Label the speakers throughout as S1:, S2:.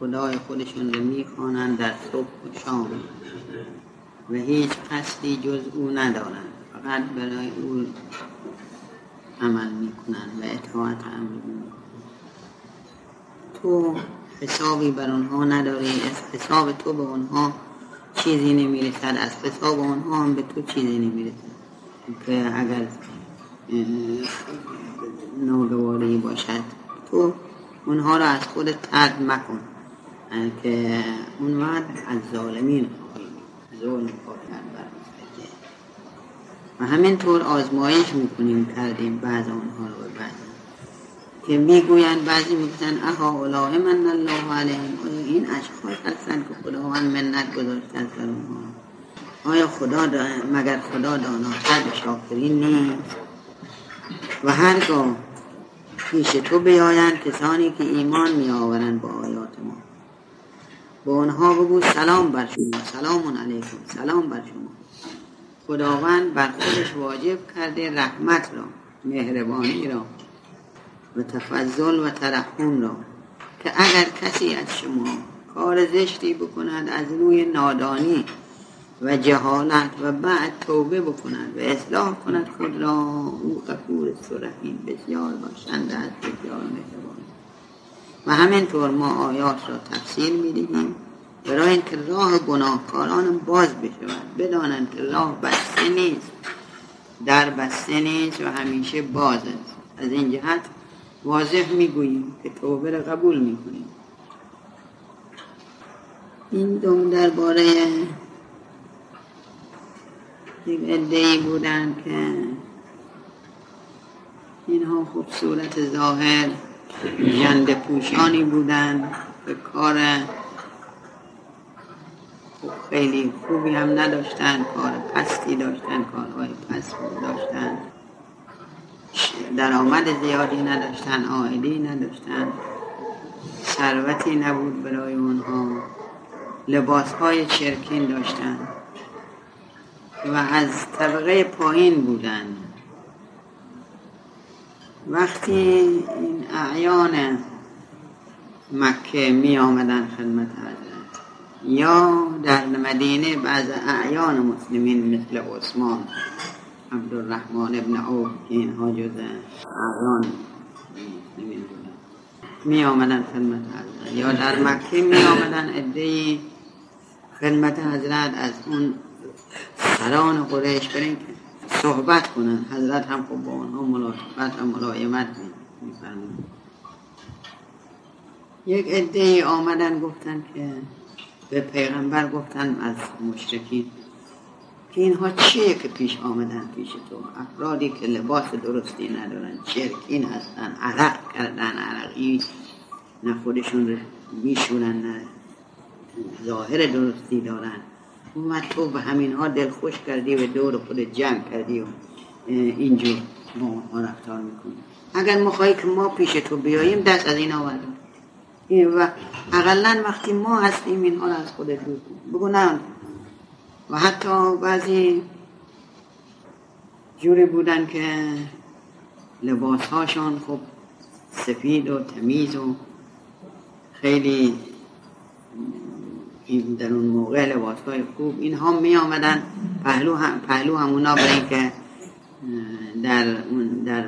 S1: خدای خودشون رو می‌خوانند در صبح و شام. و هیچ قصدی جز او ندارند فقط برای او عمل می‌کنند و اطاعت امر تو حسابی بر آنها نداری. از حساب تو به آنها چیزی نمی‌رسد. از حساب آنها هم به تو چیزی نمی‌رسد. که اگر ناگواری باشد تو اونها را از خود ترد مکن. که اون وقت از ظالمین ظلم کرد و همینطور آزمایش می‌کنیم کردیم بعض آنها رو به بعض که می‌گویند بعضی می‌گویند اها اولای من الله علیهم. آیا این اشخاص هستند که خداوند منت گذاشته از اونها آیا خدا مگر خدا داناتر به شاکرین نیست و هرگاه پیش تو بیایند کسانی که ایمان می آورند با آیات ما. به آنها بگو سلام بر شما سلام علیکم سلام بر شما. خداوند بر خودش واجب کرده رحمت را مهربانی را و تفضل و ترحم را که اگر کسی از شما کار زشتی بکند از روی نادانی و جهالت و بعد توبه بکند و اصلاح کند خود را او غفور سرحیم بسیار باشند از بسیار مهربان. و همینطور ما آیات را تفسیر می‌دهیم. برای اینکه راه گناهکاران باز بشود بدانند که راه بسته نیست. در بسته نیست و همیشه باز است. از این جهت واضح می‌گوییم که توبه را قبول می‌کنیم. این دوم درباره یک ادهی بودن که اینها خوب صورت ظاهر جنده پوشانی بودن به کار خیلی خوبی هم نداشتن کار پستی داشتن کارهای پست داشتن. درآمد زیادی نداشتن آیدی نداشتن. ثروتی نبود برای اونها. لباس های چرکین داشتن. و از طبقه پایین بودن. وقتی این اعیان مکه می آمدن خدمت حضرت یا در مدینه بعض اعیان مسلمین مثل عثمان عبدالرحمن ابن عوف که اینها جز اعیان مسلمین بودن می آمدن خدمت حضرت. یا در مکه می آمدن ادهی خدمت حضرت از اون سران قریش برین صحبت کنن. حضرت هم خب با اونها ملاطفت و ملایمت میفرمون یک عده آمدن گفتن که به پیغمبر گفتن از مشرکین که اینها چیه که پیش آمدن پیش تو؟ افرادی که لباس درستی ندارن چرکین هستن عرق کردن عرقی نه خودشون میشونن نه ظاهر درستی دارن. اومد تو به همین ها دل خوش کردی و دور خود جمع کردی و اینجور ما رفتار می‌کنی اگر مخواهی که ما پیش تو بیاییم دست از این آوردیم و اقلا وقتی ما هستیم این را از خود دور بگو نه. و حتی بعضی جوری بودن که لباس هاشون خب سفید و تمیز و خیلی این در اون موقع لباس های خوب اینها می آمدن پهلو, هم پهلو همونا برای اینکه در, در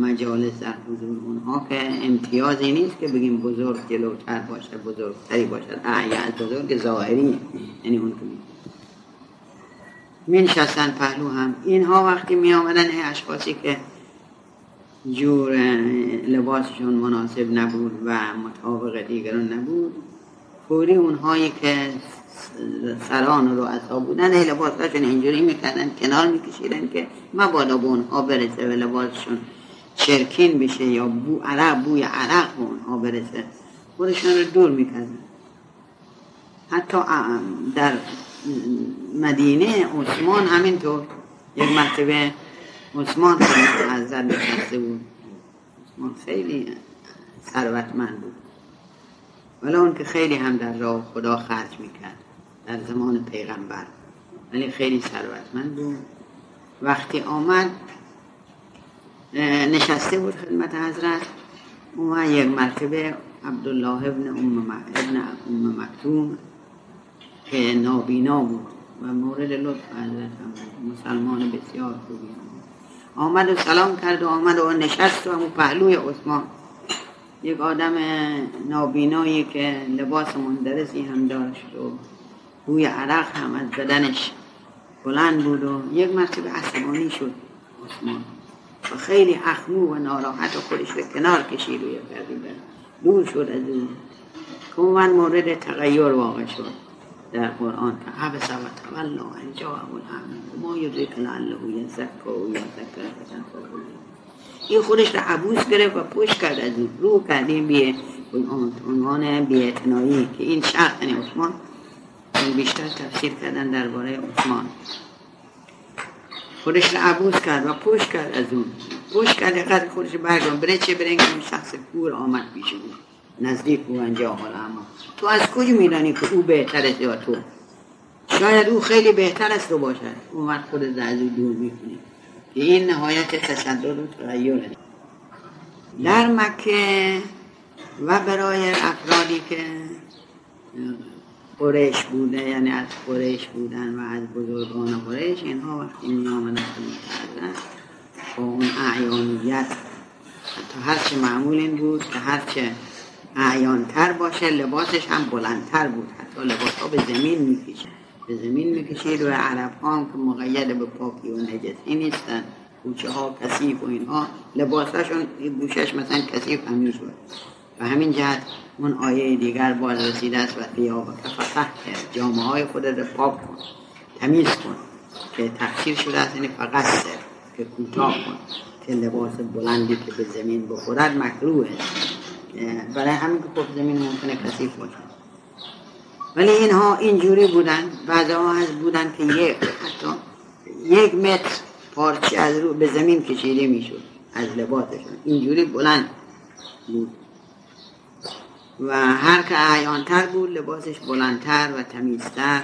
S1: مجالس در حضور اونها که امتیازی نیست که بگیم بزرگ جلوتر باشه بزرگتری باشد از بزرگ ظاهری یعنی اون که می نشستن پهلو هم. اینها وقتی می آمدن اشخاصی که جور لباسشون مناسب نبود و مطابق دیگران نبود فوری اونهایی که سران رو اصاب بودن لباساشون اینجوری می‌کردن کنار میکشیدن که مبادا به اونها برسه و لباسشون. چرکین بشه یا بو عرق بوی عرق به اونها برسه. خودشون رو دور می‌کردن. حتی در مدینه عثمان همینطور یک مرتبه عثمان حضرت نشسته بود. عثمان خیلی ثروتمند بود. ولی اون که خیلی هم در راه خدا خرج می‌کرد در زمان پیغمبر. ولی خیلی ثروتمند بود. وقتی آمد نشسته بود خدمت حضرت اومد یک مرتبه عبدالله ابن ام, ابن ام مکتوم که نابینا بود و مورد لطف حضرت هم بود. مسلمان بسیار خوبی آمد و سلام کرد و آمد و نشست و همون پهلوی عثمان. یک آدم نابینایی که لباس مندرسی هم داشت و بوی عرق هم از بدنش بلند بود و یک مرتبه عصبانی شد عثمان. و خیلی اخمو و ناراحت و خودش به کنار کشید و دور شد از اون که من مورد تغییر واقع شد در قرآن. که عبس و تولا ان جاءه و ما یدرک لعله یزکا و فتنفعه این خودش را عبوس گرفت و پوش کرد از این رو کردیم به عنوان بیعتنایی که این شخص یعنی عثمان بیشتر تفسیر کردن درباره عثمان. خودش را عبوس کرد و پوش کرد از اون. پوش کرد قدر خودش برگم بره چه بره اون شخص کور آمد پیش او نزدیک او انجا اما تو از کجا میدانی که او بهتر است یا تو؟ شاید او خیلی بهتر است تو باشد. اون وقت خود از او دور می‌کنی. این نهایت تشدد و تغییر در مکه و برای افرادی که قریش بوده یعنی از قریش بودن و از بزرگان قریش اینها وقتی می آمدن با اون اعیانیت حتی هرچه معمول این بود که هرچه اعیانتر باشه لباسش هم بلندتر بود حتی لباس ها به زمین می‌کشه به زمین می‌کشید و عرب ها هم که مقید به پاکی و نجسی نیستن. کوچه ها کسیف و اینها. لباساشون گوشش مثلا کسیف هم شد و همین جهت اون آیه دیگر باز رسیده است و قیاب کفتح کرد. جامعه های خود رو پاک کن. تمیز کن. که تفسیر شده است. یعنی فقط سر. که کوتاه کن. که لباس بلندی که به زمین بخورد مکروه. برای همین که خب زمین ممکنه کثیف باشه. ولی اینها اینجوری بودن بعض ها هست بودن که یک حتی یک متر پارچه از رو به زمین کشیده می‌شد از لباسشون اینجوری بلند بود. و هر که اعیانتر بود لباسش بلندتر و تمیزتر.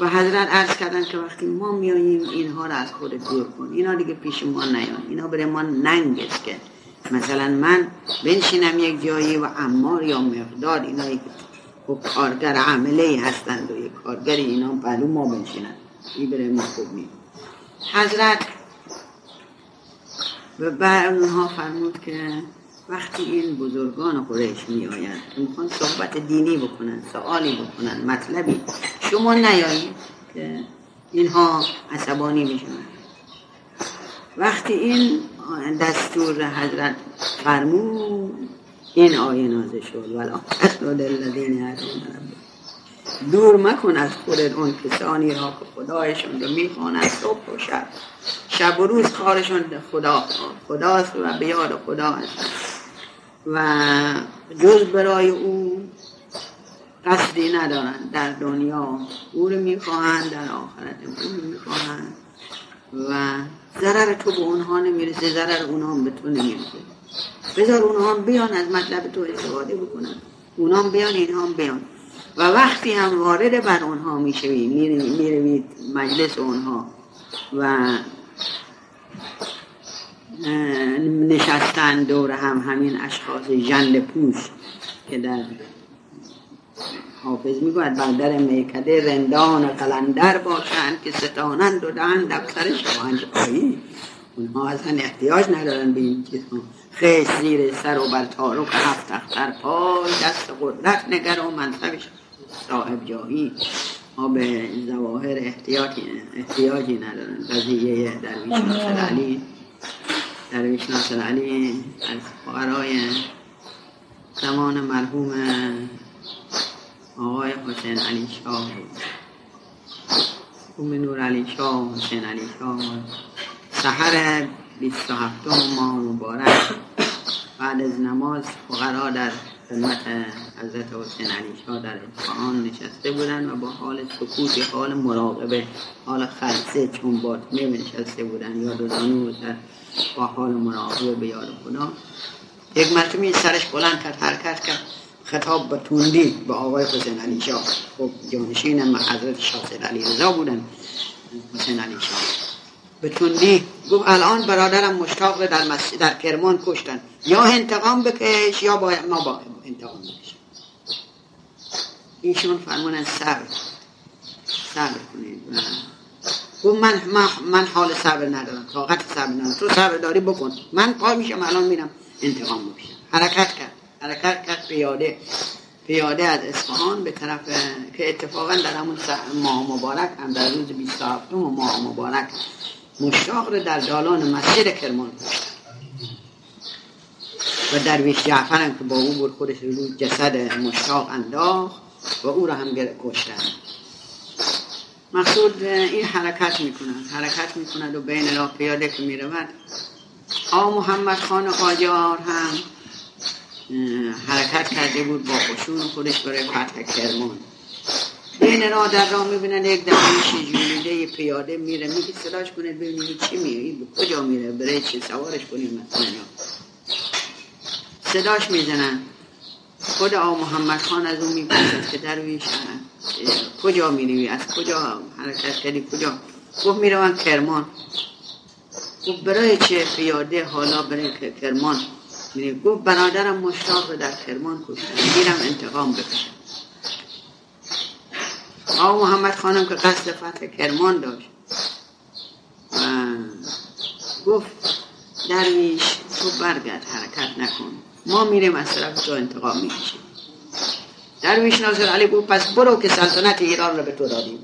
S1: و حضرت عرض کردن که وقتی ما میاییم اینها را از خود دور کن. اینا دیگه پیش ما نیان. اینا بره ما ننگ که مثلا من بنشینم یک جایی و امار یا مقدار اینا یک خب کارگر عمله هستند و یک کارگری اینا پلو ما بنشینن این بره ما خوب می حضرت و بعد اونها فرمود که وقتی این بزرگان قریش می آیند می‌خوان صحبت دینی بکنن سوالی بکنن مطلبی. شما نیایید که اینها عصبانی میشن وقتی این دستور حضرت فرمود این آیه نازه شد. ولا اسناد الذین دور مکن از خودت اون کسانی را که خدایشون رو می‌خوانند صبح و شب. شب و روز کارشون خدا خداست و بیاد خدا هست و جز برای او قصدی ندارند. در دنیا او رو می‌خواهند در آخرت او رو می‌خواهند. و ضرر تو به اونها نمی‌رسه ضرر اونها به تو نمی‌رسه. بذار اونها بیان از مطلب تو استفاده بکنن. اونها بیان اینها هم بیان. و وقتی هم وارد بر اونها می‌شوی می‌روید مجلس اونها و نشستن دور هم همین اشخاص جند پوش که در حافظ می‌گوید بر در میکده رندان و قلندر باشند که ستانند و دهند دفتر شاهنشاهی. اونها اصلا احتیاج ندارن به این چیز خیش زیر سر و بر تارک هفت اختر پای دست قدرت نگر و منصبش صاحب جاهی ما به زواهر احتیاجی, احتیاجی ندارن قضیه درویش ناصر علی. درویش ناصر علی از فقرای زمان مرحوم آقای حسین علی شاه. خوب نور علی شاه حسین علی شاه. سحر 27 ماه مبارک. بعد از نماز فقرا در خدمت حضرت حسین علی شاه در اصفهان نشسته بودن و با حال سکوتی حال مراقبه حال خلصه چون باطنه نشسته بودن. یا دوزانو در با حال مراقبه به یاد خدا. یک مرتبه سرش بلند کرد حرکت کرد. خطاب به توندی به آقای حسین علی شاه. خب جانشین حضرت شاه علی رضا بودن. حسین علی شاه. به تندی گفت الان برادرم مشتاق در مسجد در کرمان کشتن. یا انتقام بکش یا با ما با انتقام بکش. ایشون فرمونن صبر. صبر کنید. گفت من, من حال صبر ندارم. طاقت صبر ندارم. تو صبر داری بکن. من پا میشم الان میرم انتقام بکشم. حرکت کرد. حرکت کرد. پیاده پیاده از اصفهان به طرف که اتفاقا در همون ماه مبارک هم در روز 27 ماه مبارک مشتاق در دالان مسجد کرمان کشتن و درویش جعفر هم که با او بود خودش رو جسد مشتاق انداخت و او را هم کشتن. مقصود این حرکت می‌کنند حرکت می‌کند و بین راه پیاده که می‌رود. آ محمد خان قاجار هم حرکت کرده بود با خشون خودش برای فتح کرمان. بین راه در راه می‌بینن یک دمیش جولیده پیاده میره میگه صداش کنه ببینید چی میره به کجا میره برای چی سوارش کنیم مثلا. صداش می‌زنن. خود آ محمد خان از اون می‌پرسد که درویش کجا میری از کجا حرکت کردی؟ کجا؟ گفت می‌روم کرمان. گفت برای چه پیاده؟ حالا برای کرمان گفت برادرم مشتاق در کرمان کشتن میرم انتقام بکشم. آقا محمد خانم که قصد فتح کرمان داشت. و گفت درویش تو برگرد حرکت نکن. ما میریم از طرف تو انتقام می‌کشیم. درویش ناصر علی گفت پس برو که سلطنت ایران رو به تو دادیم.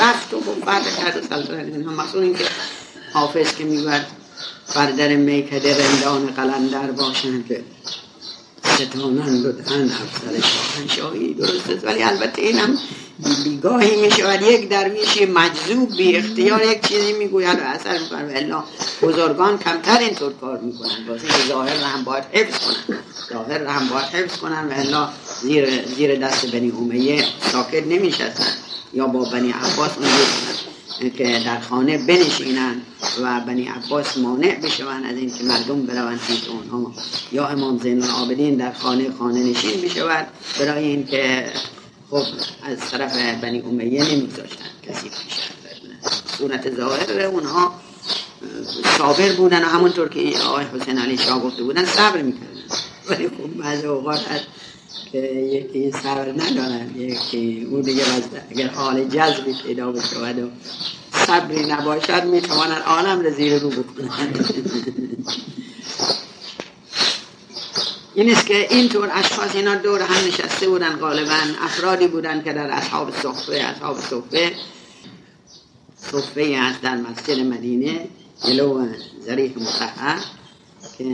S1: رفت و فتح کرد سلطنت هم مقصود این که حافظ که می‌گوید بر در میکده رندان قلندر باشند. و دهن افسر شاهنشاهی درست است ولی البته اینم بیگاهی می شود. یک درویش مجذوب بی اختیار یک چیزی می‌گوید و اثر می‌کنه الا بزرگان کمتر اینطور کار می‌کنن واسه ظاهر رو هم باید حفظ کنن ظاهر رو هم باید حفظ کنن و الا زیر, زیر دست بنی امیه ساکت نمیشستن یا با بنی عباس اونجور که در خانه بنشینن و بنی عباس مانع بشون از این که مردم بروند پیش اونها یا امام زین العابدین در خانه خانه نشین بشود برای این که خب از طرف بنی امیه نمیگذاشتن. کسی پیش صورت ظاهر اونها صابر بودن و همونطور که آقای حسین علی شاه گفته بودن صبر می‌کردن. ولی خب بعض اوقات که یکی صبر ندارن یکی او دیگه اگر حال جذبی پیدا بشود و صبری نباشد می‌توانند عالم را زیر رو بکنند. این است که اینطور اشخاص اینا دور هم نشسته بودن غالبا افرادی بودن که در اصحاب صحفه اصحاب صحفه صحفه هست در مسجد مدینه جلو ظریف مصحح که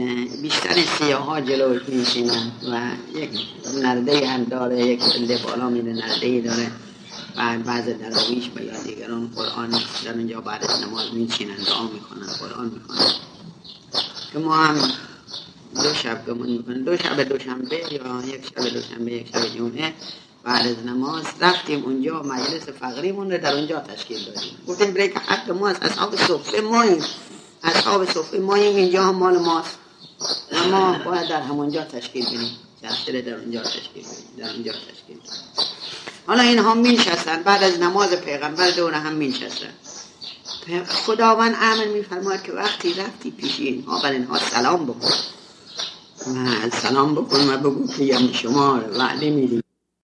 S1: بیشتر سیاه ها جلو میشینن و یک نرده هم داره یک پله بالا میره نرده داره. و بعض دراویش و یا دیگران قرآن در اونجا بعد از نماز میچینن دعا می‌کنن قرآن می‌کنن. که ما هم دو شب گمون می‌کنن دو شب دوشنبه یا یک شب دوشنبه یک شب جمعه بعد از نماز رفتیم اونجا مجلس فقریمون رو در اونجا تشکیل دادیم. گفتیم برای که حق ما از اصحاب صفحه ماییم. اصحاب صفحه ماییم اینجا هم مال ماست. اما باید در همونجا تشکیل بدیم. جلسه در اونجا تشکیل بدیم. در اونجا تشکیل بدیم حالا اینها مینشستن. بعد از نماز پیغمبر دور هم مینشستن. خداوند امر میفرماید که وقتی رفتی پیش اینها بر اینها سلام بکن. و سلام بکن و بگو که شما وعده میدیم.